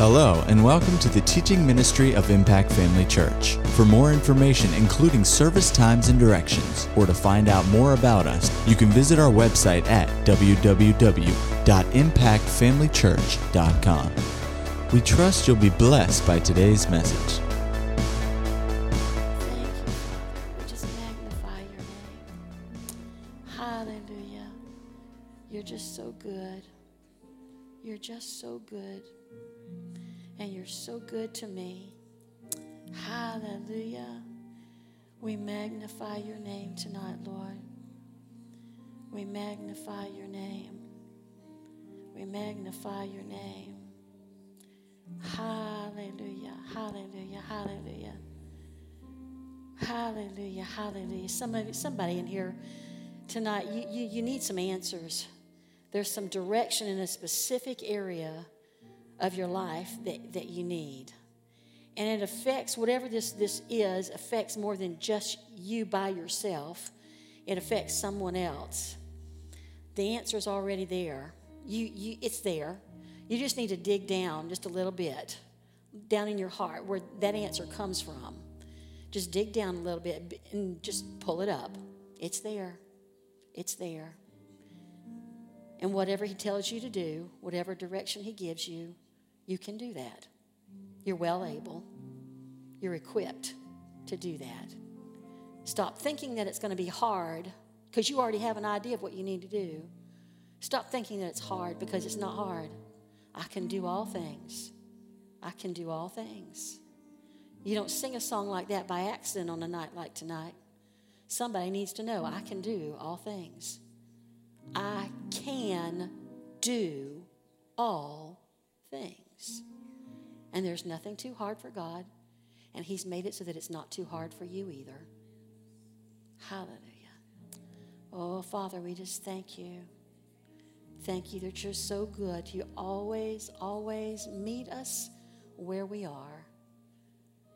Hello, and welcome to the teaching ministry of Impact Family Church. For more information, including service times and directions, or to find out more about us, you can visit our website at www.impactfamilychurch.com. We trust you'll be blessed by today's message. Thank you, Father. We just magnify your name. Hallelujah. You're just so good. You're just so good. And you're so good to me. Hallelujah. We magnify your name tonight, Lord. We magnify your name. We magnify your name. Hallelujah. Hallelujah. Hallelujah. Hallelujah, hallelujah. Somebody, somebody in here tonight, you, you, you need some answers. There's some direction in a specific area of your life that, that you need. And it affects whatever this, this is, affects more than just you by yourself. It affects someone else. The answer is already there. You, you, it's there. You just need to dig down just a little bit, down in your heart, where that answer comes from. Just dig down a little bit and just pull it up. It's there. It's there. And whatever He tells you to do, whatever direction He gives you, you can do that. You're well able, you're equipped to do that. Stop thinking that it's going to be hard because you already have an idea of what you need to do. Stop thinking that it's hard because it's not hard. I can do all things. I can do all things. You don't sing a song like that by accident on a night like tonight. Somebody needs to know I can do all things. I can do all things. And there's nothing too hard for God, and He's made it so that it's not too hard for you either. Hallelujah. Oh, Father, we just thank you. Thank you that you're so good. You always, always meet us where we are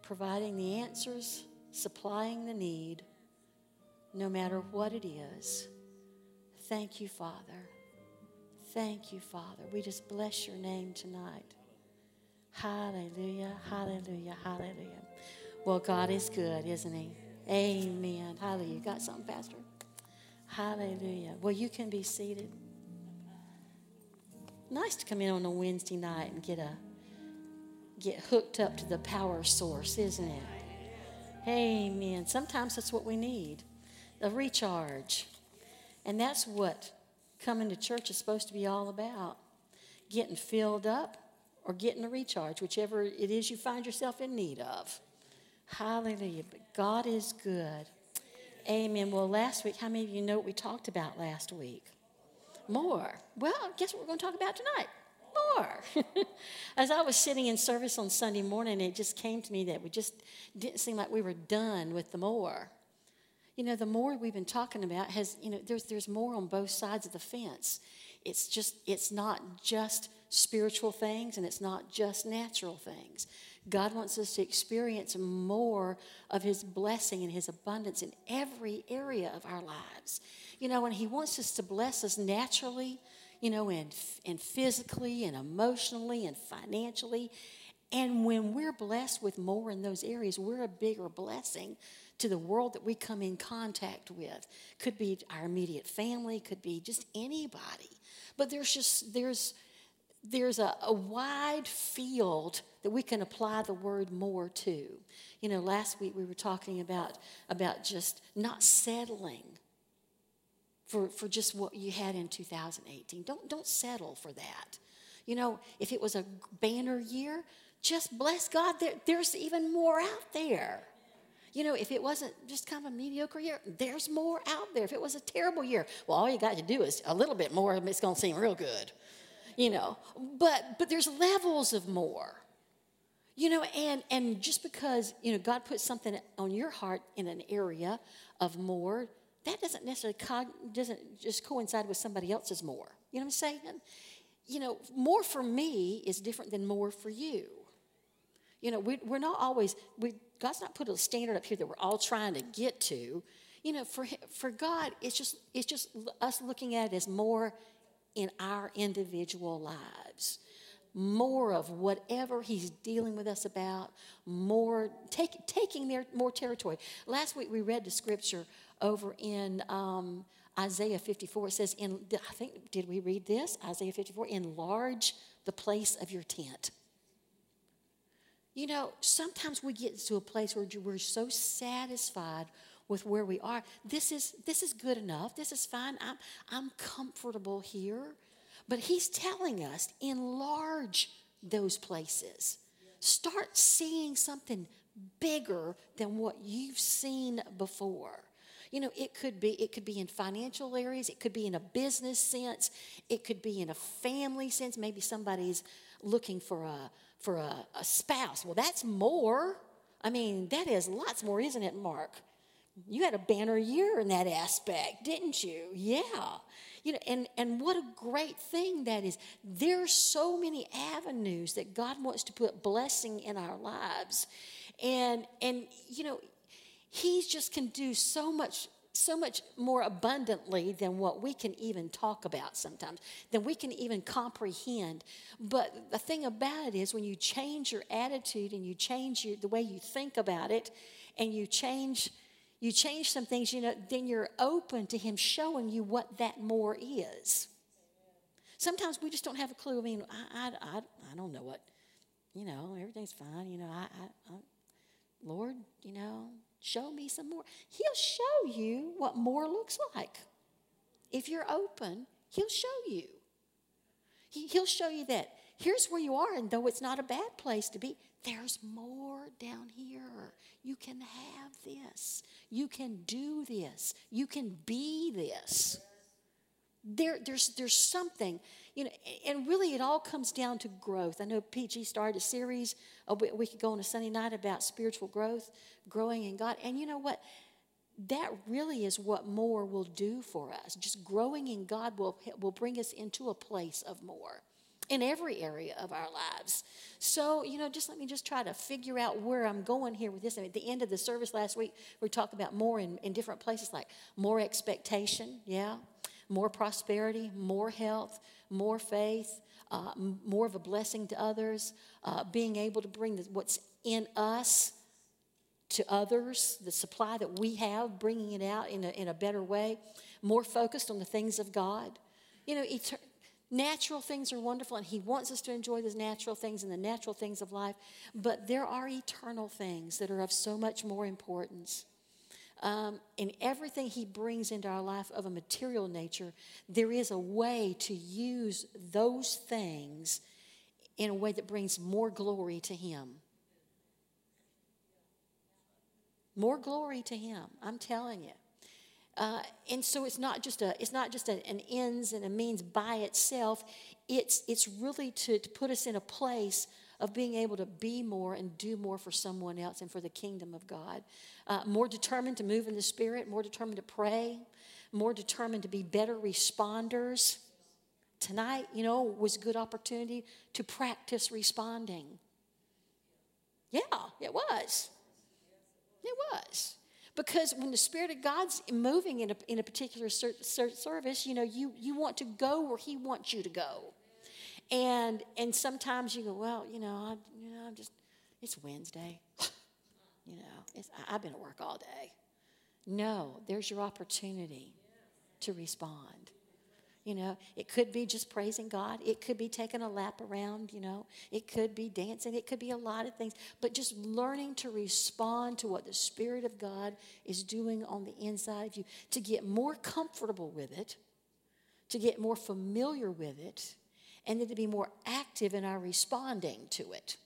providing the answers, supplying the need, no matter what it is. Thank you, Father. Thank you, Father. We just bless your name tonight. Hallelujah, hallelujah, hallelujah. Well, God is good, isn't He? Amen. Hallelujah. Got something, Pastor? Hallelujah. Well, you can be seated. Nice to come in on a Wednesday night and get a get hooked up to the power source, isn't it? Amen. Sometimes that's what we need a recharge. And that's what coming to church is supposed to be all about getting filled up or getting a recharge, whichever it is you find yourself in need of. Hallelujah. But God is good. Amen. Well, last week, how many of you know what we talked about last week? More. Well, guess what we're going to talk about tonight? more. As I was sitting in service on Sunday morning, it just came to me that we just didn't seem like we were done with the more. You know, the more we've been talking about has, you know, there's, there's more on both sides of the fence. It's just, it's not just spiritual things and it's not just natural things. God wants us to experience more of His blessing and His abundance in every area of our lives. You know, and He wants us to bless us naturally you know, and, and physically and emotionally and financially. And when we're blessed with more in those areas, we're a bigger blessing to the world that we come in contact with. Could be our immediate family, could be just anybody. But there's just, there's, there's a, a wide field that we can apply the word more to. You know, last week we were talking about, about just not settling for, for just what you had in 2018. Don't, don't settle for that. You know, if it was a banner year, just bless God, there, there's even more out there. You know, if it wasn't just kind of a mediocre year, there's more out there. If it was a terrible year, well, all you got to do is a little bit more, and it's going to seem real good. You know, but but there's levels of more. You know, and and just because you know God put something on your heart in an area of more that doesn't necessarily doesn't just coincide with somebody else's more. You know what I'm saying? You know, more for me is different than more for you. You know, we, are not always, we, God's not put a standard up here that we're all trying to get to. You know, for, for God, it's just, it's just us looking at it as more in our individual lives. more of whatever he's dealing with us about, more take, taking their, more territory. Last week we read the scripture over in um, Isaiah 54. It says, in, I think, did we read this? Isaiah 54, enlarge the place of your tent. You know, sometimes we get to a place where we're so satisfied with where we are. This is this is good enough. This is fine. I'm I'm comfortable here. But he's telling us enlarge those places. Start seeing something bigger than what you've seen before. You know, it could be it could be in financial areas, it could be in a business sense, it could be in a family sense. Maybe somebody's looking for a for a, a spouse. Well, that's more. I mean, that is lots more, isn't it, Mark? You had a banner year in that aspect, didn't you? Yeah. You know, and, and what a great thing that is. There's so many avenues that God wants to put blessing in our lives. And and you know, He just can do so much so much more abundantly than what we can even talk about sometimes, than we can even comprehend. But the thing about it is, when you change your attitude and you change your, the way you think about it, and you change you change some things, you know, then you're open to Him showing you what that more is. Sometimes we just don't have a clue. I mean, I, I, I, I don't know what, you know, everything's fine. You know, I, I, I, Lord, you know, show me some more. He'll show you what more looks like. If you're open, He'll show you. He, he'll show you that here's where you are, and though it's not a bad place to be, there's more down here. You can have this. You can do this. You can be this. There, there's, there's something, you know, and really it all comes down to growth. I know PG started a series a week ago on a Sunday night about spiritual growth, growing in God. And you know what? That really is what more will do for us. Just growing in God will, will bring us into a place of more in every area of our lives. So, you know, just let me just try to figure out where I'm going here with this. And at the end of the service last week, we talked about more in, in different places like more expectation, yeah, more prosperity, more health, more faith, uh, more of a blessing to others, uh, being able to bring what's in us to others, the supply that we have, bringing it out in a, in a better way, more focused on the things of God. You know, Natural things are wonderful, and He wants us to enjoy those natural things and the natural things of life. But there are eternal things that are of so much more importance. Um, and everything He brings into our life of a material nature, there is a way to use those things in a way that brings more glory to Him. More glory to Him, I'm telling you. Uh, and so it's not just a it's not just a, an ends and a means by itself. It's it's really to, to put us in a place of being able to be more and do more for someone else and for the kingdom of God. Uh, more determined to move in the spirit, more determined to pray, more determined to be better responders. Tonight, you know, was a good opportunity to practice responding. Yeah, it was. It was. Because when the Spirit of God's moving in a, in a particular ser- ser- service, you know, you, you want to go where He wants you to go. And, and sometimes you go, well, you know, I, you know, I'm just, it's Wednesday. you know, I've been at work all day. No, there's your opportunity to respond. You know, it could be just praising God. It could be taking a lap around, you know. It could be dancing. It could be a lot of things. But just learning to respond to what the Spirit of God is doing on the inside of you, to get more comfortable with it, to get more familiar with it, and then to be more active in our responding to it.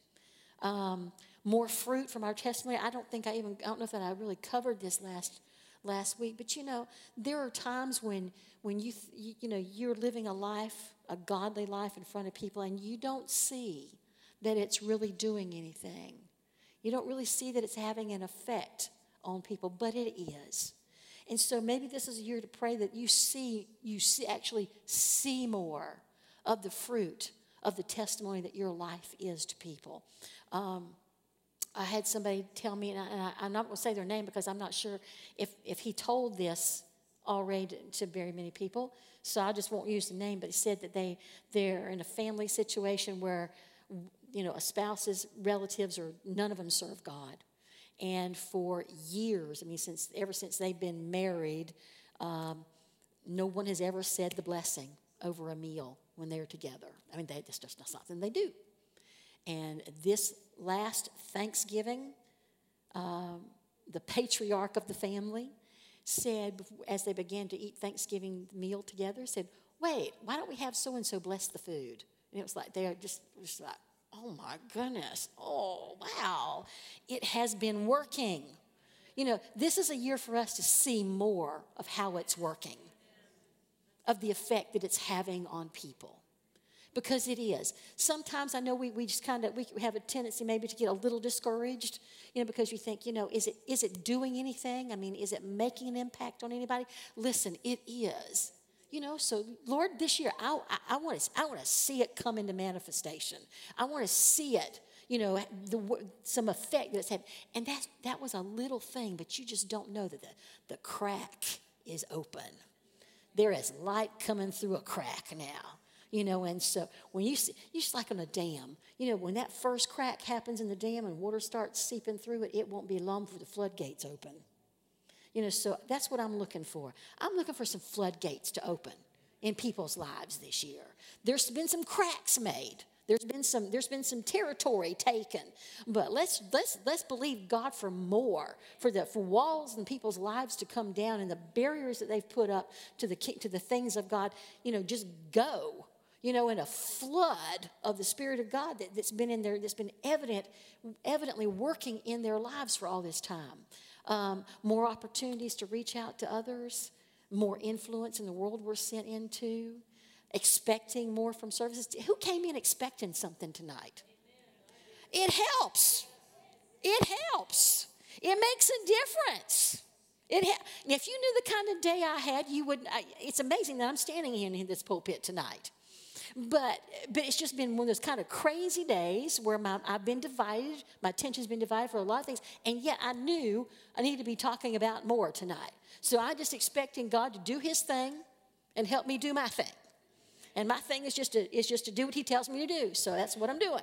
Um, more fruit from our testimony. I don't think I even, I don't know if that I really covered this last last week. But you know, there are times when when you you, you know you're living a life, a godly life in front of people, and you don't see that it's really doing anything. You don't really see that it's having an effect on people, but it is. And so maybe this is a year to pray that you see, you see, actually see more of the fruit of the testimony that your life is to people. Um, I had somebody tell me, and, I, am not going to say their name because I'm not sure if, if he told this already to very many people. So I just won't use the name, but he said that they they're in a family situation where you know a spouse's relatives or none of them serve God, and for years, I mean, since ever since they've been married, um, no one has ever said the blessing over a meal when they're together. I mean, they, that's just not something they do. And this last Thanksgiving, um, the patriarch of the family said, as they began to eat Thanksgiving meal together, said, Wait, why don't we have so and so bless the food? And it was like, they're just, just like, Oh my goodness. Oh, wow. It has been working. You know, this is a year for us to see more of how it's working, of the effect that it's having on people because it is. Sometimes I know we, we just kind of we have a tendency maybe to get a little discouraged, you know, because you think, you know, is it is it doing anything? I mean, is it making an impact on anybody? Listen, it is. You know, so Lord, this year I, I, want to I want to see it come into manifestation. I want to see it you know, the, some effect that's had. And that, that was a little thing, but you just don't know that the, the crack is open. There is light coming through a crack now you know and so when you see you just like on a dam you know when that first crack happens in the dam and water starts seeping through it it won't be long before the floodgates open. You know so that's what i'm looking for. I'm looking for some floodgates to open in people's lives this year. There's been some cracks made. There's been some there's been some territory taken. But let's let's let's believe god for more for the for walls and people's lives to come down and the barriers that they've put up to the to the things of god you know just go you know, in a flood of the Spirit of God that, has been in there, that's been evident, evidently working in their lives for all this time. Um, more opportunities to reach out to others, more influence in the world we're sent into, expecting more from services. Who came in expecting something tonight? It helps. It helps. It makes a difference. It ha- if you knew the kind of day I had, you would. I, it's amazing that I'm standing here in this pulpit tonight. But, but it's just been one of those kind of crazy days where my, I've been divided, my attention's been divided for a lot of things, and yet I knew I needed to be talking about more tonight. So I'm just expecting God to do His thing and help me do my thing. And my thing is just to, is just to do what He tells me to do. So that's what I'm doing.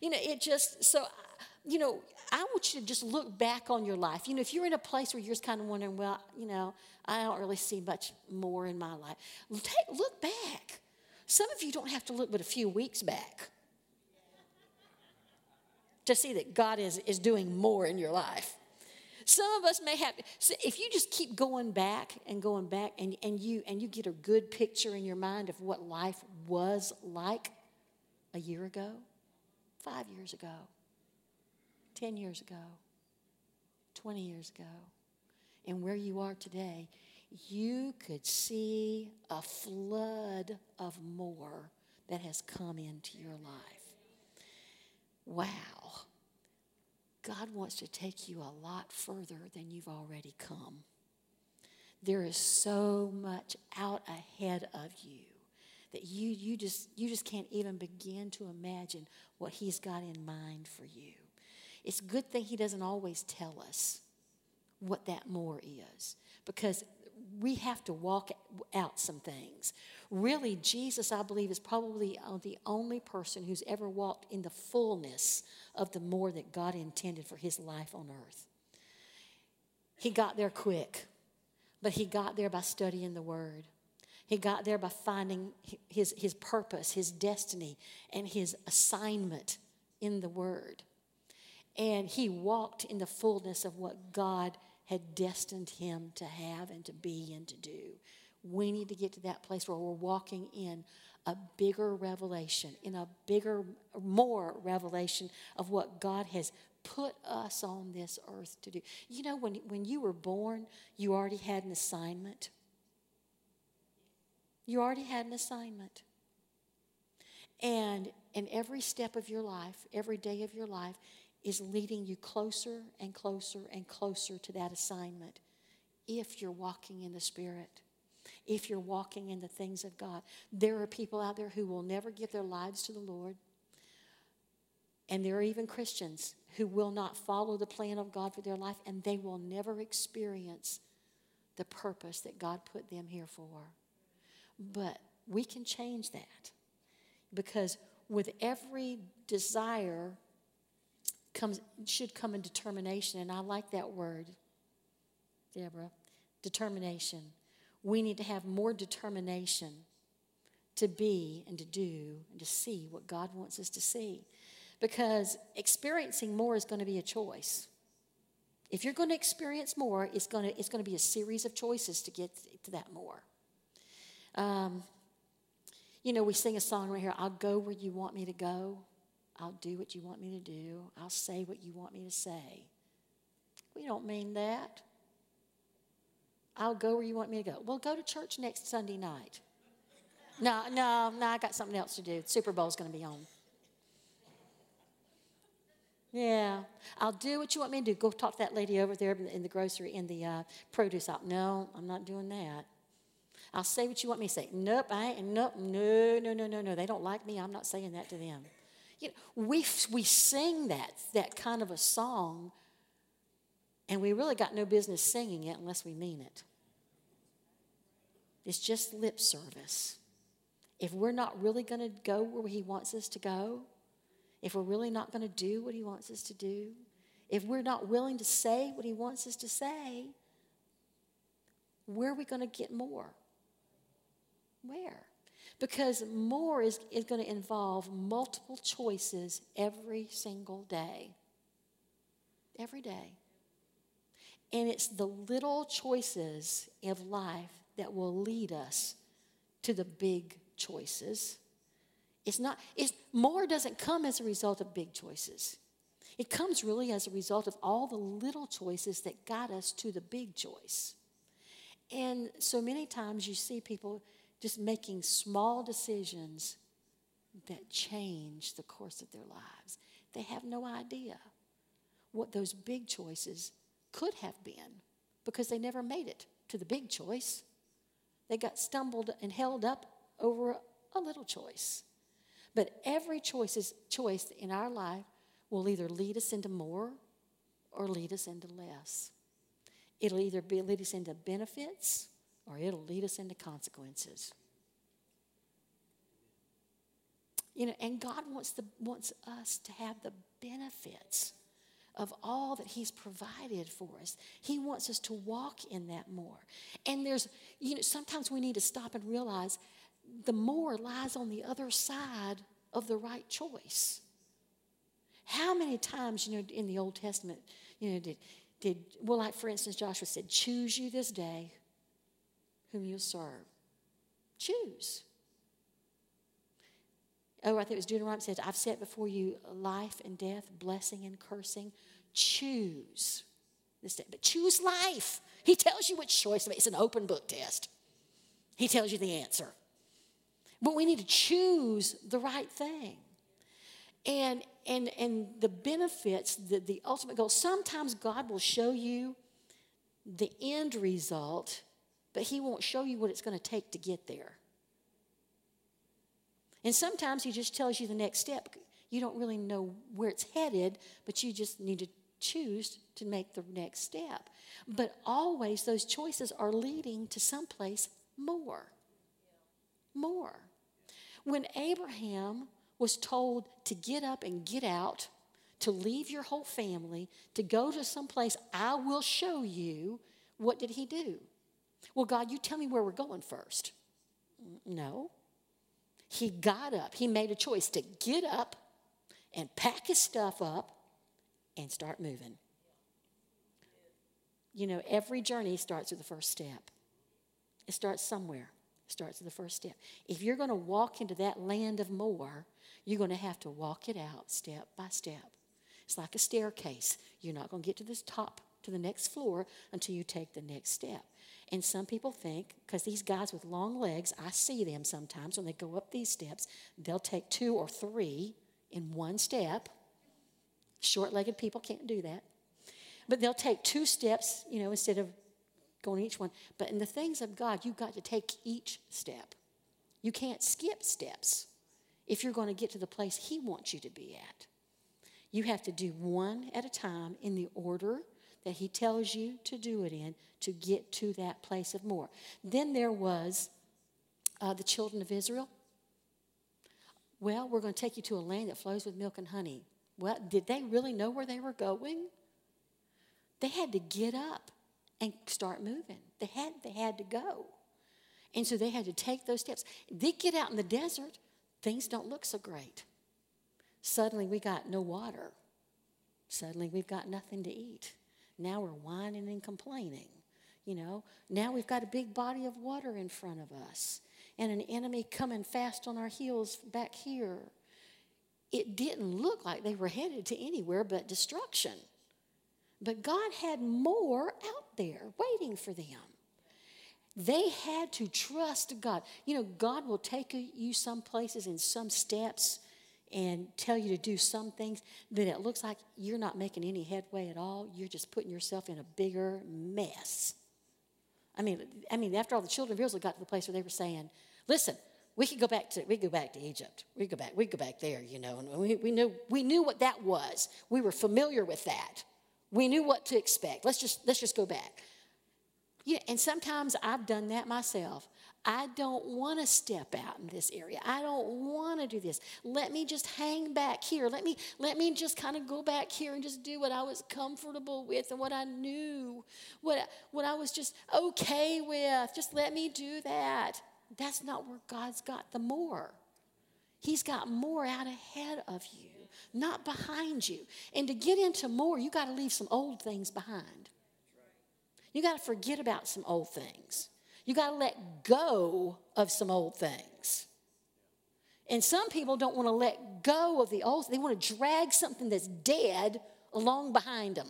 You know, it just, so, you know, I want you to just look back on your life. You know, if you're in a place where you're just kind of wondering, well, you know, I don't really see much more in my life, take, look back. Some of you don't have to look but a few weeks back to see that God is, is doing more in your life. Some of us may have, so if you just keep going back and going back and, and, you, and you get a good picture in your mind of what life was like a year ago, five years ago, 10 years ago, 20 years ago, and where you are today, you could see a flood of more that has come into your life. Wow. God wants to take you a lot further than you've already come. There is so much out ahead of you that you, you, just, you just can't even begin to imagine what He's got in mind for you. It's a good thing He doesn't always tell us what that more is because we have to walk out some things. Really, Jesus, I believe, is probably uh, the only person who's ever walked in the fullness of the more that God intended for his life on earth. He got there quick, but he got there by studying the Word. He got there by finding his, his purpose, his destiny, and his assignment in the Word. And he walked in the fullness of what God had destined him to have and to be and to do. We need to get to that place where we're walking in a bigger revelation, in a bigger, more revelation of what God has put us on this earth to do. You know, when, when you were born, you already had an assignment. You already had an assignment. And in every step of your life, every day of your life, is leading you closer and closer and closer to that assignment if you're walking in the Spirit, if you're walking in the things of God. There are people out there who will never give their lives to the Lord. And there are even Christians who will not follow the plan of God for their life, and they will never experience the purpose that God put them here for. But we can change that because with every desire comes should come in determination and I like that word Deborah determination we need to have more determination to be and to do and to see what God wants us to see because experiencing more is going to be a choice if you're going to experience more, it's going to, it's going to be a series of choices to get to that more. Um, you know, we sing a song right here I'll go where you want me to go. I'll do what you want me to do. I'll say what you want me to say. We don't mean that. I'll go where you want me to go. Well, go to church next Sunday night. No, no, no, I got something else to do. Super Bowl's going to be on. Yeah, I'll do what you want me to do. Go talk to that lady over there in the grocery, in the uh, produce aisle. No, I'm not doing that. I'll say what you want me to say. Nope, I ain't. Nope, no, no, no, no, no. They don't like me. I'm not saying that to them. You know, we, we sing that, that kind of a song, and we really got no business singing it unless we mean it. It's just lip service. If we're not really going to go where He wants us to go, if we're really not going to do what He wants us to do, if we're not willing to say what He wants us to say, where are we going to get more? Where? Because more is, is going to involve multiple choices every single day. Every day. And it's the little choices of life that will lead us to the big choices it's not, it's, more doesn't come as a result of big choices. It comes really as a result of all the little choices that got us to the big choice. And so many times you see people just making small decisions that change the course of their lives. They have no idea what those big choices could have been because they never made it to the big choice. They got stumbled and held up over a little choice. But every choice, is, choice in our life will either lead us into more or lead us into less. It'll either be, lead us into benefits or it'll lead us into consequences. You know, and God wants, the, wants us to have the benefits of all that He's provided for us. He wants us to walk in that more. And there's, you know, sometimes we need to stop and realize the more lies on the other side of the right choice. How many times, you know, in the Old Testament, you know, did, did well, like for instance, Joshua said, choose you this day whom you'll serve. Choose. Oh, I think it was Deuteronomy says, I've set before you life and death, blessing and cursing. Choose this day. But choose life. He tells you which choice. It's an open book test. He tells you the answer. But we need to choose the right thing. And and and the benefits, the, the ultimate goal, sometimes God will show you the end result, but He won't show you what it's going to take to get there. And sometimes He just tells you the next step. You don't really know where it's headed, but you just need to choose to make the next step. But always those choices are leading to someplace more. More. When Abraham was told to get up and get out, to leave your whole family, to go to some place I will show you, what did he do? Well, God, you tell me where we're going first. No. He got up. He made a choice to get up and pack his stuff up and start moving. You know, every journey starts with the first step, it starts somewhere starts with the first step. If you're going to walk into that land of more, you're going to have to walk it out step by step. It's like a staircase. You're not going to get to this top, to the next floor, until you take the next step. And some people think, because these guys with long legs, I see them sometimes when they go up these steps, they'll take two or three in one step. Short legged people can't do that. But they'll take two steps, you know, instead of going each one. But in the things of God, you've got to take each step. You can't skip steps if you're going to get to the place He wants you to be at. You have to do one at a time in the order that He tells you to do it in to get to that place of more. Then there was uh, the children of Israel. Well, we're going to take you to a land that flows with milk and honey. Well, did they really know where they were going? They had to get up and start moving. They had, they had to go. And so they had to take those steps. They get out in the desert, things don't look so great. Suddenly we got no water. Suddenly we've got nothing to eat. Now we're whining and complaining. You know, now we've got a big body of water in front of us and an enemy coming fast on our heels back here. It didn't look like they were headed to anywhere but destruction. But God had more out there waiting for them. They had to trust God. You know, God will take you some places and some steps and tell you to do some things that it looks like you're not making any headway at all. You're just putting yourself in a bigger mess. I mean, I mean, after all, the children of Israel got to the place where they were saying, "Listen, we could go back to we go back to Egypt. We go back. We go back there. You know, and we, we knew we knew what that was. We were familiar with that. We knew what to expect. Let's just let's just go back. Yeah, and sometimes I've done that myself. I don't want to step out in this area. I don't want to do this. Let me just hang back here. Let me let me just kind of go back here and just do what I was comfortable with and what I knew, what what I was just okay with. Just let me do that. That's not where God's got the more. He's got more out ahead of you, not behind you. And to get into more, you got to leave some old things behind. You got to forget about some old things. You got to let go of some old things. And some people don't want to let go of the old, they want to drag something that's dead along behind them.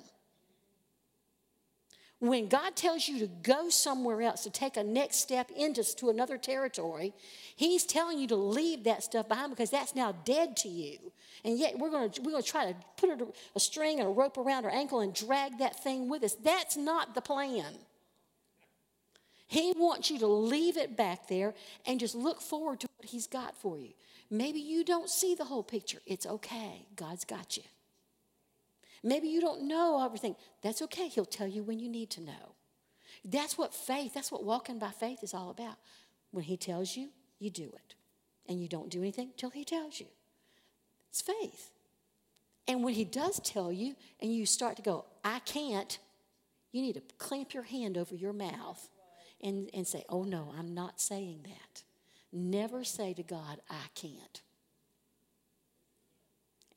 When God tells you to go somewhere else, to take a next step into to another territory, He's telling you to leave that stuff behind because that's now dead to you. And yet we're going to, we're going to try to put a, a string and a rope around our ankle and drag that thing with us. That's not the plan. He wants you to leave it back there and just look forward to what He's got for you. Maybe you don't see the whole picture. It's okay. God's got you. Maybe you don't know everything. That's okay. He'll tell you when you need to know. That's what faith, that's what walking by faith is all about. When He tells you, you do it. And you don't do anything till He tells you. It's faith. And when He does tell you, and you start to go, I can't, you need to clamp your hand over your mouth and, and say, Oh no, I'm not saying that. Never say to God, I can't.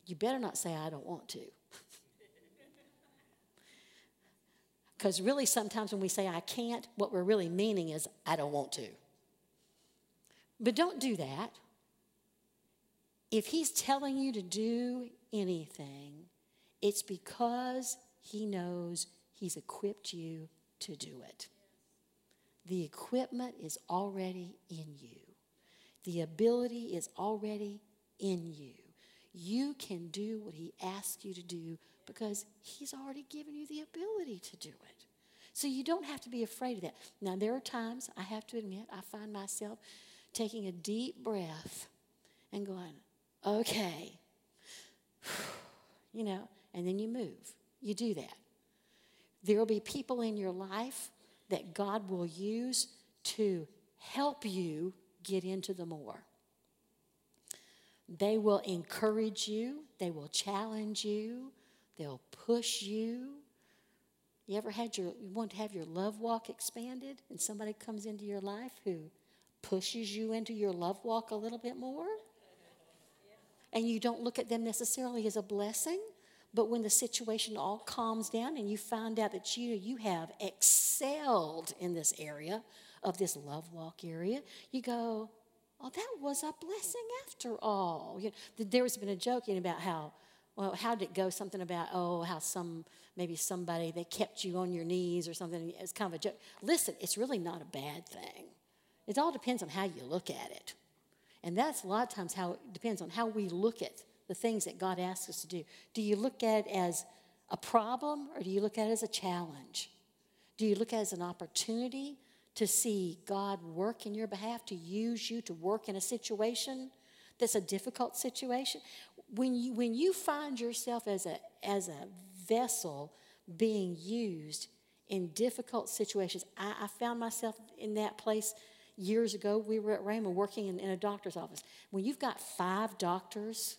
You better not say, I don't want to. Because really, sometimes when we say I can't, what we're really meaning is I don't want to. But don't do that. If He's telling you to do anything, it's because He knows He's equipped you to do it. The equipment is already in you, the ability is already in you. You can do what He asks you to do because He's already given you the ability to do it. So you don't have to be afraid of that. Now, there are times, I have to admit, I find myself taking a deep breath and going, okay, you know, and then you move. You do that. There will be people in your life that God will use to help you get into the more. They will encourage you, they will challenge you, they'll push you. You ever had your you want to have your love walk expanded and somebody comes into your life who pushes you into your love walk a little bit more? And you don't look at them necessarily as a blessing, but when the situation all calms down and you find out that you you have excelled in this area of this love walk area, you go, "Oh, that was a blessing after all." You know, there has been a joking about how well, how did it go? Something about, oh, how some, maybe somebody, they kept you on your knees or something. It's kind of a joke. Listen, it's really not a bad thing. It all depends on how you look at it. And that's a lot of times how it depends on how we look at the things that God asks us to do. Do you look at it as a problem or do you look at it as a challenge? Do you look at it as an opportunity to see God work in your behalf, to use you to work in a situation that's a difficult situation? When you, when you find yourself as a, as a vessel being used in difficult situations. I, I found myself in that place years ago. We were at Raymond working in, in a doctor's office. When you've got five doctors,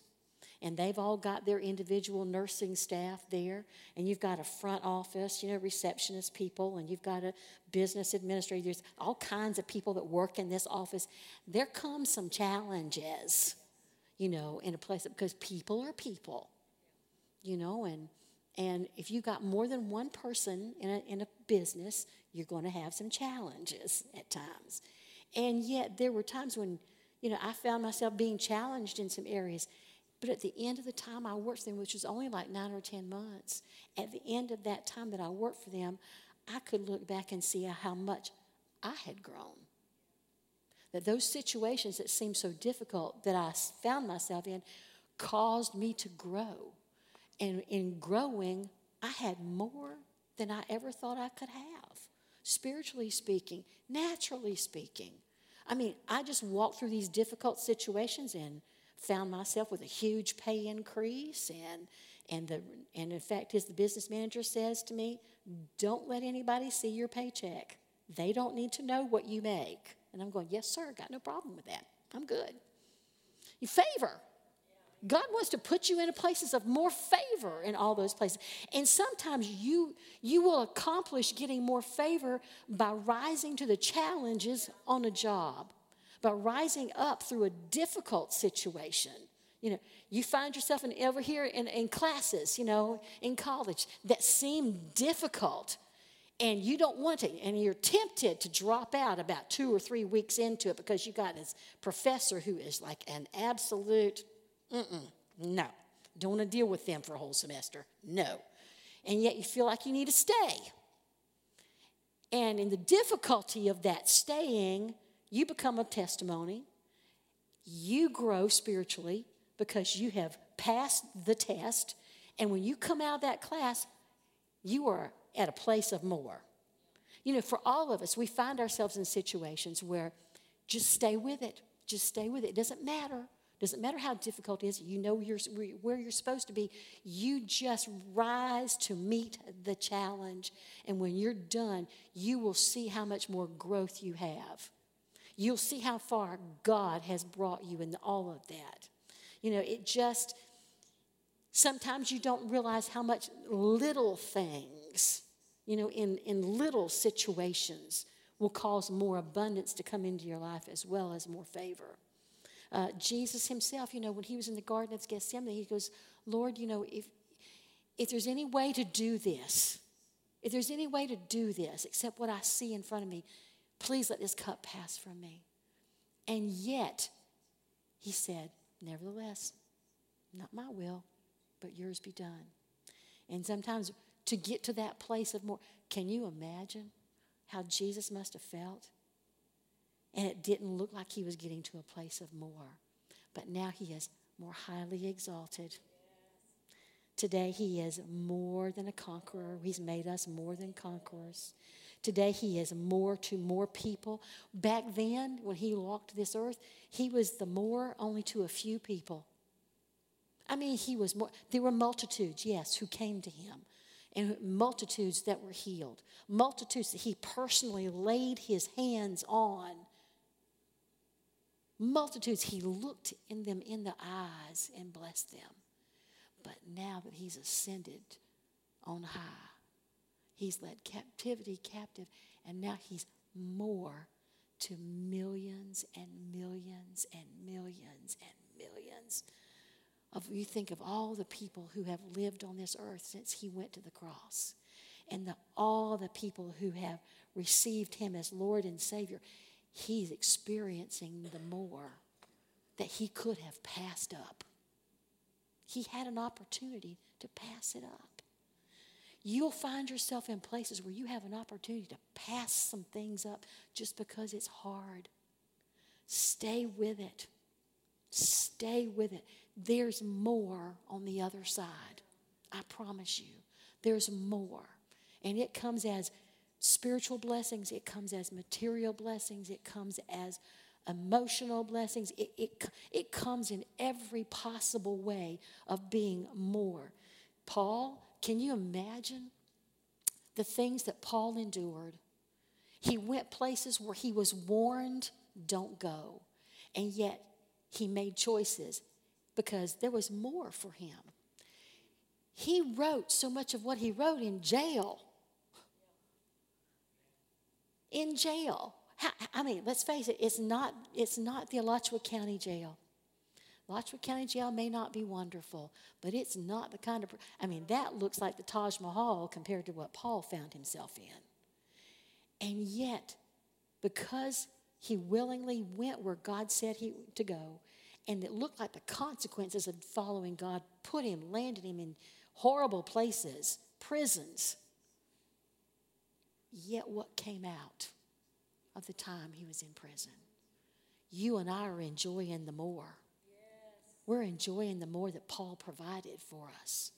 and they've all got their individual nursing staff there. And you've got a front office you know receptionist people and you've got a business administrator there's all kinds of people that work in this office. There come some challenges you know in a place because people are people you know and and if you got more than one person in a, in a business you're going to have some challenges at times. And yet there were times when you know i found myself being challenged in some areas but at the end of the time I worked for them, which was only like nine or 10 months, at the end of that time that I worked for them, I could look back and see how much I had grown. That those situations that seemed so difficult that I found myself in caused me to grow. And in growing, I had more than I ever thought I could have, spiritually speaking, naturally speaking. I mean, I just walked through these difficult situations and found myself with a huge pay increase and and the and in fact as the business manager says to me don't let anybody see your paycheck. They don't need to know what you make. And i'm going yes sir got no problem with that. I'm good. You favor. God wants to put you into places of more favor in all those places. And sometimes you you will accomplish getting more favor by rising to the challenges on a job but rising up through a difficult situation. You know, you find yourself in, over here in, in classes, you know, in college that seem difficult and you don't want to, and you're tempted to drop out about two or three weeks into it because you got this professor who is like an absolute, mm-mm, no, don't want to deal with them for a whole semester, no. And yet you feel like you need to stay. And in the difficulty of that staying, you become a testimony. You grow spiritually because you have passed the test. And when you come out of that class, you are at a place of more. You know, for all of us, we find ourselves in situations where just stay with it. Just stay with it. It doesn't matter. Doesn't matter how difficult it is. You know you're, where you're supposed to be. You just rise to meet the challenge. And when you're done, you will see how much more growth you have you'll see how far God has brought you in all of that. You know, it just, sometimes you don't realize how much little things, you know, in, in little situations will cause more abundance to come into your life as well as more favor. Uh, Jesus himself, you know, when he was in the Garden of Gethsemane, he goes, Lord, you know, if, if there's any way to do this, if there's any way to do this except what I see in front of me, Please let this cup pass from me. And yet, he said, Nevertheless, not my will, but yours be done. And sometimes to get to that place of more, can you imagine how Jesus must have felt? And it didn't look like he was getting to a place of more. But now he is more highly exalted. Today, he is more than a conqueror. He's made us more than conquerors. Today, He is more to more people. Back then, when He walked this earth, He was the more only to a few people. I mean, He was more, there were multitudes, yes, who came to Him, and multitudes that were healed, multitudes that He personally laid His hands on. Multitudes, He looked in them in the eyes and blessed them. But now that He's ascended on high, He's led captivity captive, and now he's more to millions and millions and millions and millions. Of you think of all the people who have lived on this earth since he went to the cross, and the, all the people who have received him as Lord and Savior. He's experiencing the more that he could have passed up. He had an opportunity to pass it up you'll find yourself in places where you have an opportunity to pass some things up just because it's hard. Stay with it. Stay with it. There's more on the other side. I promise you. There's more. And it comes as spiritual blessings, it comes as material blessings, it comes as emotional blessings. It, it, it comes in every possible way of being more. Paul can you imagine the things that Paul endured. He went places where he was warned, don't go. And yet he made choices because there was more for him. He wrote so much of what he wrote in jail. In jail. I mean, let's face it, it's not, it's not the Alachua County Jail. Alachua County Jail may not be wonderful, but it's not the kind of, I mean, that looks like the Taj Mahal compared to what Paul found himself in. And yet, because he willingly went where God said he to go, and it looked like the consequences of following God put him, landed him in horrible places, prisons. Yet, what came out of the time he was in prison? You and I are enjoying the more. We're enjoying the more that Paul provided for us.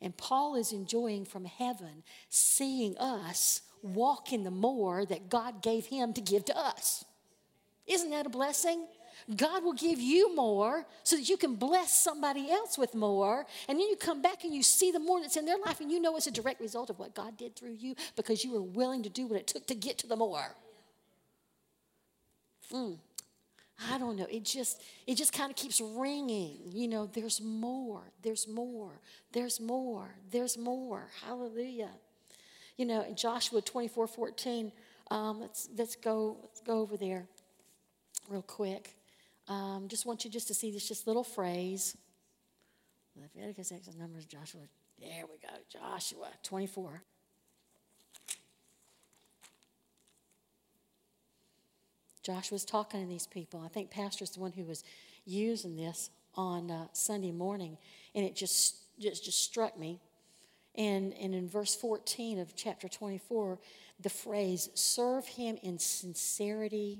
And Paul is enjoying from heaven seeing us walk in the more that God gave him to give to us. Isn't that a blessing? God will give you more so that you can bless somebody else with more. And then you come back and you see the more that's in their life, and you know it's a direct result of what God did through you because you were willing to do what it took to get to the more. Mm. I don't know. It just it just kind of keeps ringing. You know, there's more. There's more. There's more. There's more. Hallelujah. You know, in Joshua 24, 14, um, let's let's go let's go over there real quick. Um, just want you just to see this just little phrase. Leviticus, Exodus, Numbers, Joshua. There we go. Joshua 24. Joshua's talking to these people. I think Pastor's the one who was using this on uh, Sunday morning, and it just, just, just struck me. And, and in verse 14 of chapter 24, the phrase, serve him in sincerity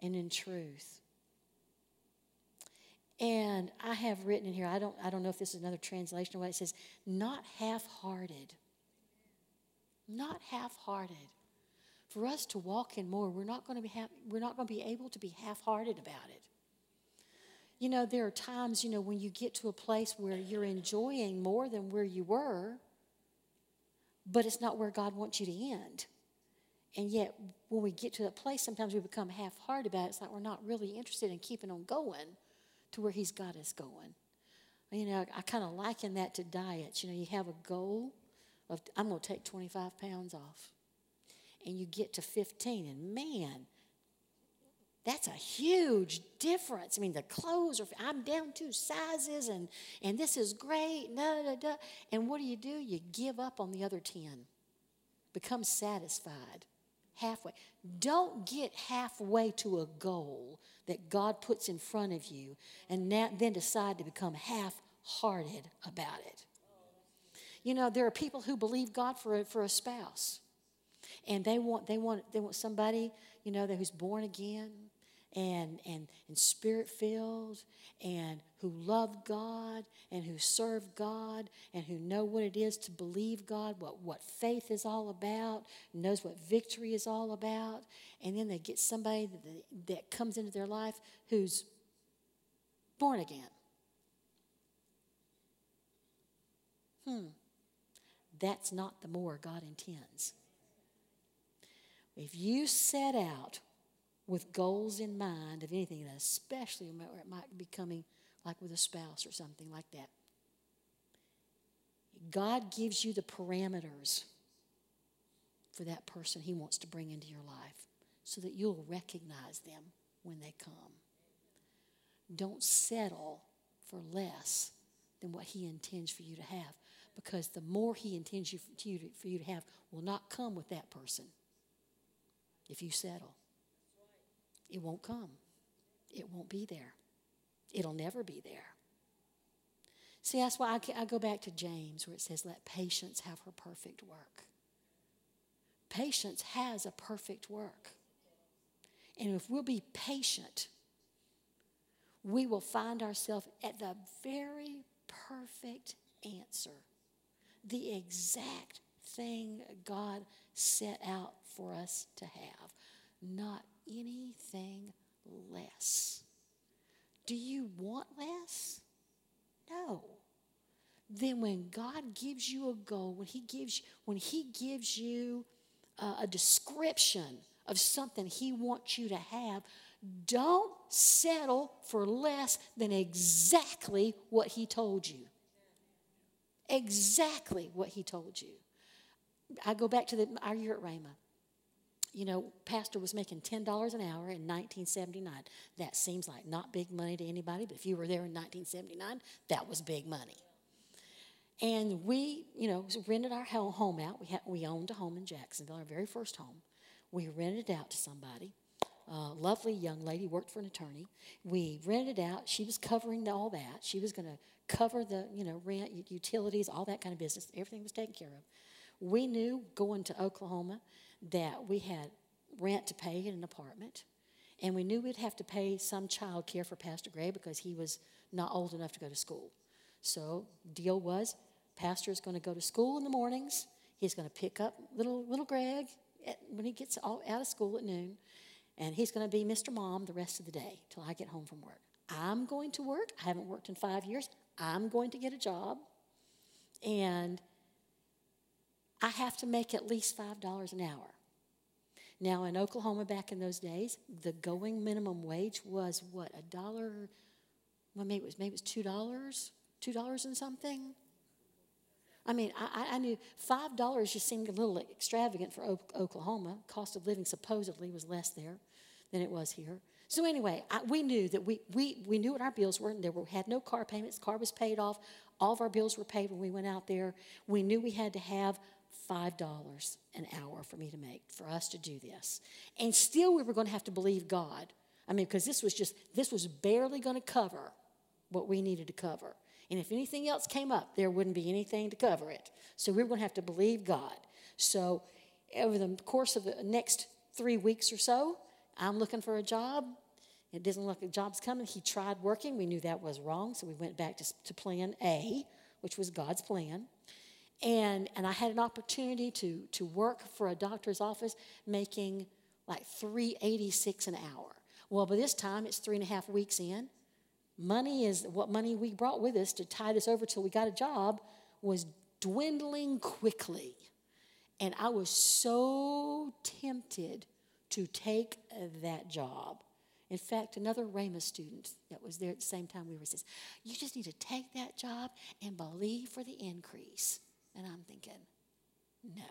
and in truth. And I have written in here, I don't, I don't know if this is another translation or what it says, not half hearted. Not half hearted. For us to walk in more, we're not going to be, ha- we're not going to be able to be half hearted about it. You know, there are times, you know, when you get to a place where you're enjoying more than where you were, but it's not where God wants you to end. And yet, when we get to that place, sometimes we become half hearted about it. It's like we're not really interested in keeping on going to where He's got us going. You know, I kind of liken that to diets. You know, you have a goal of, I'm going to take 25 pounds off. And you get to 15, and man, that's a huge difference. I mean, the clothes are, I'm down two sizes, and, and this is great. Da, da, da. And what do you do? You give up on the other 10, become satisfied halfway. Don't get halfway to a goal that God puts in front of you and then decide to become half hearted about it. You know, there are people who believe God for a, for a spouse. And they want, they want, they want somebody, you know, who's born again, and, and, and spirit filled and who love God and who serve God and who know what it is to believe God, what, what faith is all about, knows what victory is all about. And then they get somebody that, that comes into their life who's born again. Hmm. That's not the more God intends. If you set out with goals in mind of anything, and especially where it might be coming like with a spouse or something like that. God gives you the parameters for that person He wants to bring into your life so that you'll recognize them when they come. Don't settle for less than what He intends for you to have because the more He intends you, for you to have will not come with that person if you settle. It won't come, it won't be there, it'll never be there. See, that's why I, I go back to James where it says, Let patience have her perfect work. Patience has a perfect work. And if we'll be patient, we will find ourselves at the very perfect answer, the exact thing God set out for us to have, not anything less. Do you want less? No. then when God gives you a goal, when He gives, when he gives you a, a description of something He wants you to have, don't settle for less than exactly what He told you. Exactly what He told you. I go back to the, our year at Rhema. You know, pastor was making $10 an hour in 1979. That seems like not big money to anybody, but if you were there in 1979, that was big money. And we, you know, rented our home out. We, had, we owned a home in Jacksonville, our very first home. We rented it out to somebody. A lovely young lady worked for an attorney. We rented it out. She was covering all that. She was going to cover the, you know, rent, utilities, all that kind of business. Everything was taken care of. We knew going to Oklahoma that we had rent to pay in an apartment, and we knew we'd have to pay some child care for Pastor Gray because he was not old enough to go to school. So deal was, Pastor is going to go to school in the mornings. He's going to pick up little little Greg at, when he gets all, out of school at noon, and he's going to be Mr. Mom the rest of the day till I get home from work. I'm going to work. I haven't worked in five years. I'm going to get a job, and I have to make at least $5 an hour. Now, in Oklahoma back in those days, the going minimum wage was what, a dollar? Well, maybe it was, maybe it was $2, $2 and something. I mean, I, I knew $5 just seemed a little extravagant for Oklahoma. Cost of living supposedly was less there than it was here. So anyway, I, we knew that we, we, we knew what our bills were, and there were, had no car payments. Car was paid off. All of our bills were paid when we went out there. We knew we had to have $5 an hour for me to make, for us to do this. And still, we were going to have to believe God. I mean, because this was just, this was barely going to cover what we needed to cover. And if anything else came up, there wouldn't be anything to cover it. So we were going to have to believe God. So, over the course of the next three weeks or so, I'm looking for a job. It doesn't look like job's coming. He tried working. We knew that was wrong, so we went back to, to plan A, which was God's plan. And, and I had an opportunity to, to work for a doctor's office making like 386 an hour. Well, by this time, it's three and a half weeks in. Money is what money we brought with us to tide us over till we got a job was dwindling quickly. And I was so tempted to take that job. In fact, another Rhema student that was there at the same time we were says, You just need to take that job and believe for the increase. And I'm thinking, no,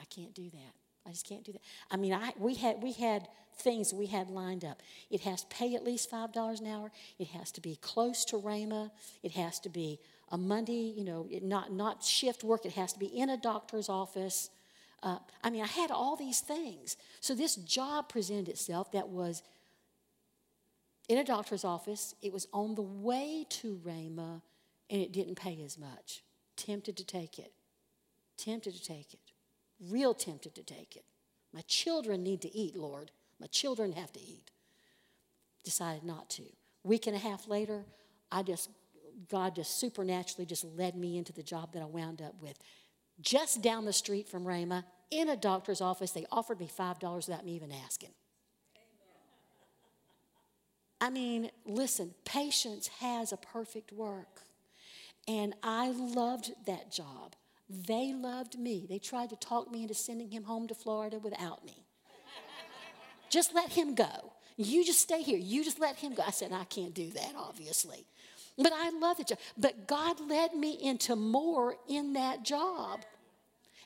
I can't do that. I just can't do that. I mean, I, we, had, we had things we had lined up. It has to pay at least $5 an hour. It has to be close to Rhema. It has to be a Monday, you know, not, not shift work. It has to be in a doctor's office. Uh, I mean, I had all these things. So this job presented itself that was in a doctor's office. It was on the way to Rhema, and it didn't pay as much tempted to take it. Tempted to take it. Real tempted to take it. My children need to eat, Lord. My children have to eat. Decided not to. Week and a half later, I just, God just supernaturally just led me into the job that I wound up with. Just down the street from Rhema, in a doctor's office, they offered me $5 without me even asking. I mean, listen, patience has a perfect work. And I loved that job. They loved me. They tried to talk me into sending him home to Florida without me. just let him go. You just stay here. You just let him go. I said, I can't do that, obviously. But I love the job. But God led me into more in that job.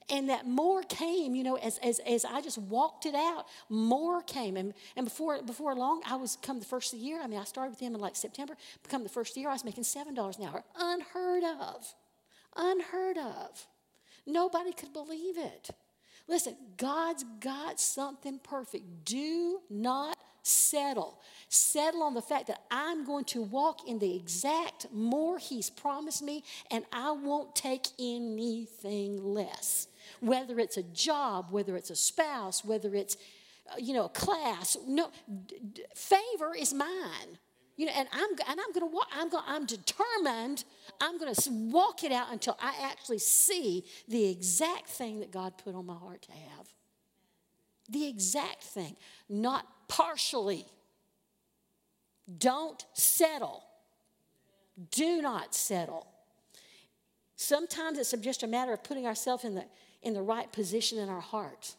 And that more came, you know, as, as, as I just walked it out, more came. And, and before, before long, I was come the first of the year. I mean, I started with him in like September. Become the first year, I was making $7 an hour. Unheard of. Unheard of. Nobody could believe it. Listen, God's got something perfect. Do not settle. Settle on the fact that I'm going to walk in the exact more He's promised me, and I won't take anything less whether it's a job, whether it's a spouse, whether it's uh, you know a class. No, d- d- favor is mine. You know, and I'm and I'm to walk. I'm going. I'm determined. I'm to walk it out until I actually see the exact thing that God put on my heart to have. The exact thing, not partially. Don't settle. Do not settle. Sometimes it's just a matter of putting ourselves in the, in the right position in our heart.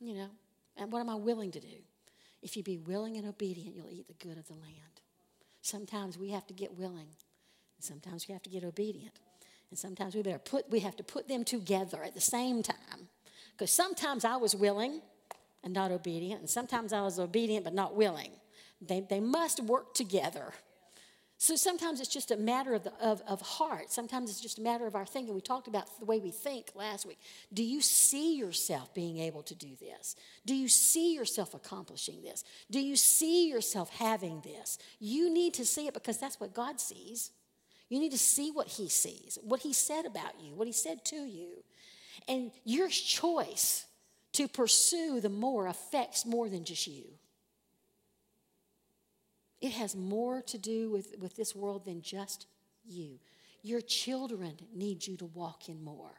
You know, and what am I willing to do? If you be willing and obedient, you'll eat the good of the land. Sometimes we have to get willing, and sometimes we have to get obedient. And sometimes we better put we have to put them together at the same time. Because sometimes I was willing and not obedient, and sometimes I was obedient but not willing. They, they must work together. So sometimes it's just a matter of, the, of, of heart. Sometimes it's just a matter of our thinking. We talked about the way we think last week. Do you see yourself being able to do this? Do you see yourself accomplishing this? Do you see yourself having this? You need to see it because that's what God sees. You need to see what He sees, what He said about you, what He said to you. And your choice to pursue the more affects more than just you. It has more to do with, with this world than just you. Your children need you to walk in more.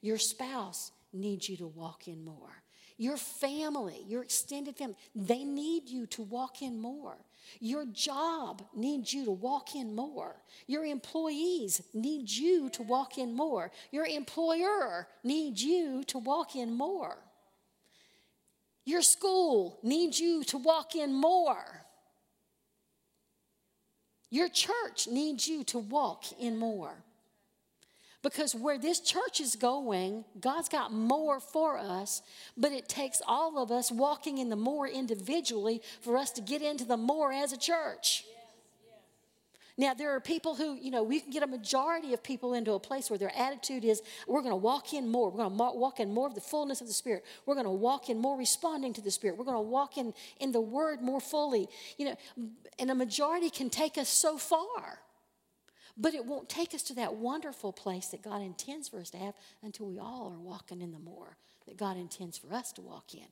Your spouse needs you to walk in more. Your family, your extended family, they need you to walk in more. Your job needs you to walk in more. Your employees need you to walk in more. Your employer needs you to walk in more. Your school needs you to walk in more. Your church needs you to walk in more. Because where this church is going, God's got more for us, but it takes all of us walking in the more individually for us to get into the more as a church. Now, there are people who, you know, we can get a majority of people into a place where their attitude is we're going to walk in more. We're going to walk in more of the fullness of the Spirit. We're going to walk in more responding to the Spirit. We're going to walk in, in the Word more fully. You know, and a majority can take us so far. But it won't take us to that wonderful place that God intends for us to have until we all are walking in the more that God intends for us to walk in.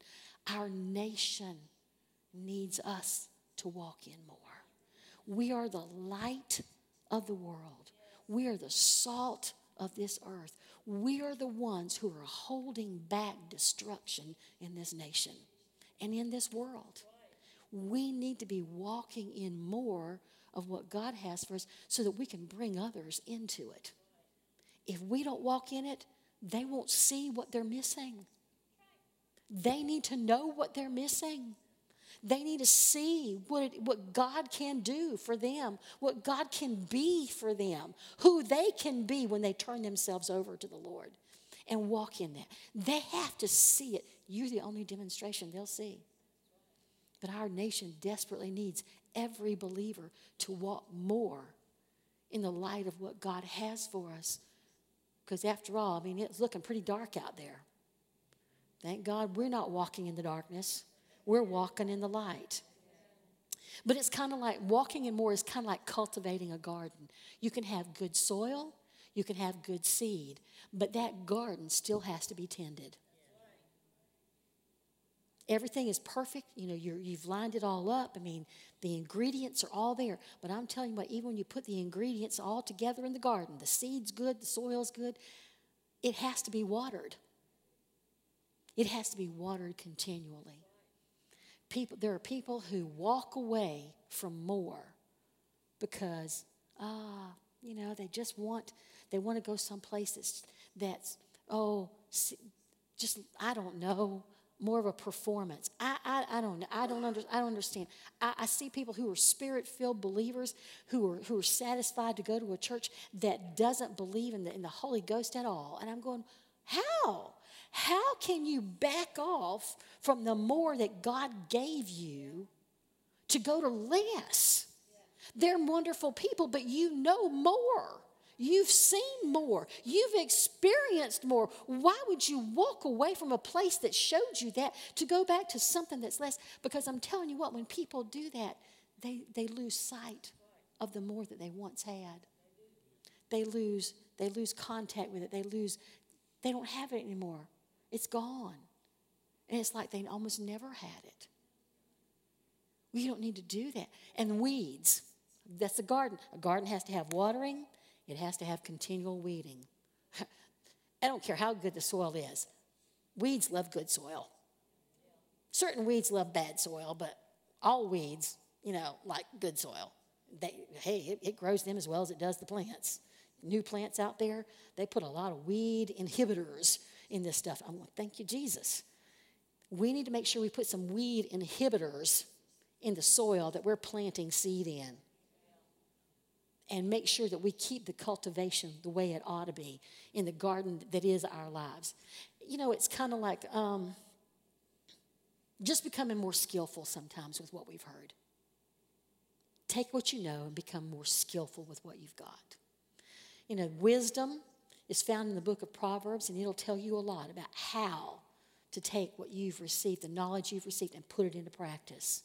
Our nation needs us to walk in more. We are the light of the world. We are the salt of this earth. We are the ones who are holding back destruction in this nation and in this world. We need to be walking in more of what God has for us so that we can bring others into it. If we don't walk in it, they won't see what they're missing. They need to know what they're missing. They need to see what, it, what God can do for them, what God can be for them, who they can be when they turn themselves over to the Lord and walk in that. They have to see it. You're the only demonstration they'll see. But our nation desperately needs every believer to walk more in the light of what God has for us. Because after all, I mean, it's looking pretty dark out there. Thank God we're not walking in the darkness we're walking in the light. But it's kind of like walking in more is kind of like cultivating a garden. You can have good soil, you can have good seed, but that garden still has to be tended. Everything is perfect. You know, you have lined it all up. I mean, the ingredients are all there. But I'm telling you what, even when you put the ingredients all together in the garden, the seed's good, the soil's good, it has to be watered. It has to be watered continually people, there are people who walk away from more because, ah, you know, they just want, they want to go someplace that's, that's oh, just, I don't know, more of a performance. I, I, I don't know. I don't, under, I don't understand. I, I see people who are spirit filled believers who are, who are satisfied to go to a church that doesn't believe in the, in the Holy Ghost at all. And I'm going, how? How can you back off from the more that God gave you to go to less? They're wonderful people, but you know more. You've seen more. You've experienced more. Why would you walk away from a place that showed you that to go back to something that's less? Because I'm telling you what, when people do that, they, they lose sight of the more that they once had. They lose, they lose contact with it. They lose, they don't have it anymore. It's gone. And it's like they almost never had it. We don't need to do that. And weeds, that's a garden. A garden has to have watering, it has to have continual weeding. I don't care how good the soil is, weeds love good soil. Certain weeds love bad soil, but all weeds, you know, like good soil. They, hey, it, it grows them as well as it does the plants. new plants out there, they put a lot of weed inhibitors in this stuff. I'm like, thank you, Jesus. We need to make sure we put some weed inhibitors in the soil that we're planting seed in. And make sure that we keep the cultivation the way it ought to be in the garden that is our lives. You know, it's kind of like um, just becoming more skillful sometimes with what we've heard. Take what you know and become more skillful with what you've got. You know, wisdom is found in the book of Proverbs, and it'll tell you a lot about how to take what you've received, the knowledge you've received, and put it into practice.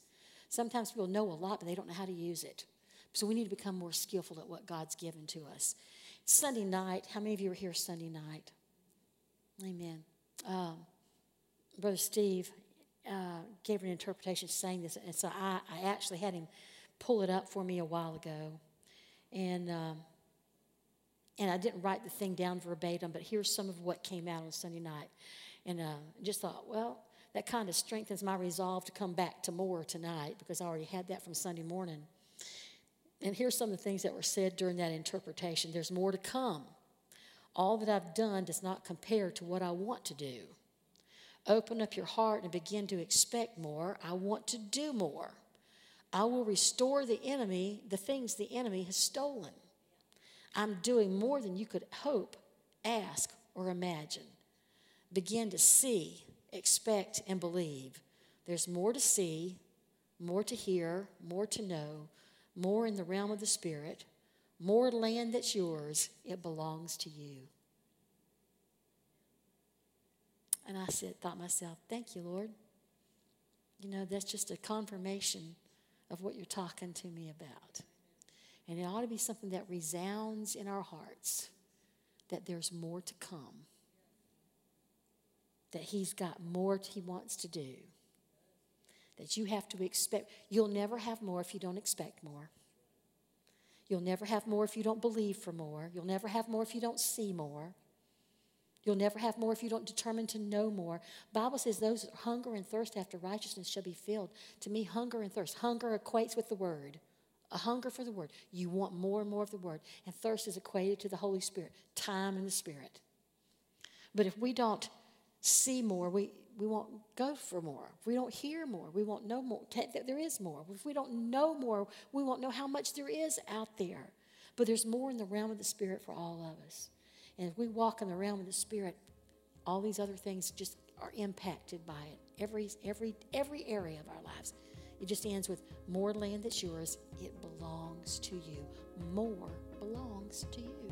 Sometimes people know a lot, but they don't know how to use it. So we need to become more skillful at what God's given to us. Sunday night, how many of you were here Sunday night? Amen. Um, Brother Steve uh, gave an interpretation saying this, and so I, I, actually had him pull it up for me a while ago. And, um, and I didn't write the thing down verbatim, but here's some of what came out on Sunday night. And uh, just thought, well, that kind of strengthens my resolve to come back to more tonight because I already had that from Sunday morning. And here's some of the things that were said during that interpretation there's more to come. All that I've done does not compare to what I want to do. Open up your heart and begin to expect more. I want to do more. I will restore the enemy, the things the enemy has stolen. I'm doing more than you could hope, ask, or imagine. Begin to see expect, and believe. There's more to see, more to hear, more to know, more in the realm of the Spirit, more land that's yours. It belongs to you. And I said, thought myself, thank you, Lord. You know, that's just a confirmation of what you're talking to me about. And it ought to be something that resounds in our hearts that there's more to come that He's got more He wants to do. That you have to expect. You'll never have more if you don't expect more. You'll never have more if you don't believe for more. You'll never have more if you don't see more. You'll never have more if you don't determine to know more. Bible says those hunger and thirst after righteousness shall be filled. To me, hunger and thirst. Hunger equates with the word. A hunger for the word. You want more and more of the word. And thirst is equated to the Holy Spirit, time in the Spirit. But if we don't see more, we, we won't go for more. If we don't hear more, we won't know more. There is more. If we don't know more, we won't know how much there is out there. But there's more in the realm of the Spirit for all of us. And if we walk in the realm of the Spirit, all these other things just are impacted by it. Every, every, every area of our lives. It just ends with more land that's yours. It belongs to you. More belongs to you.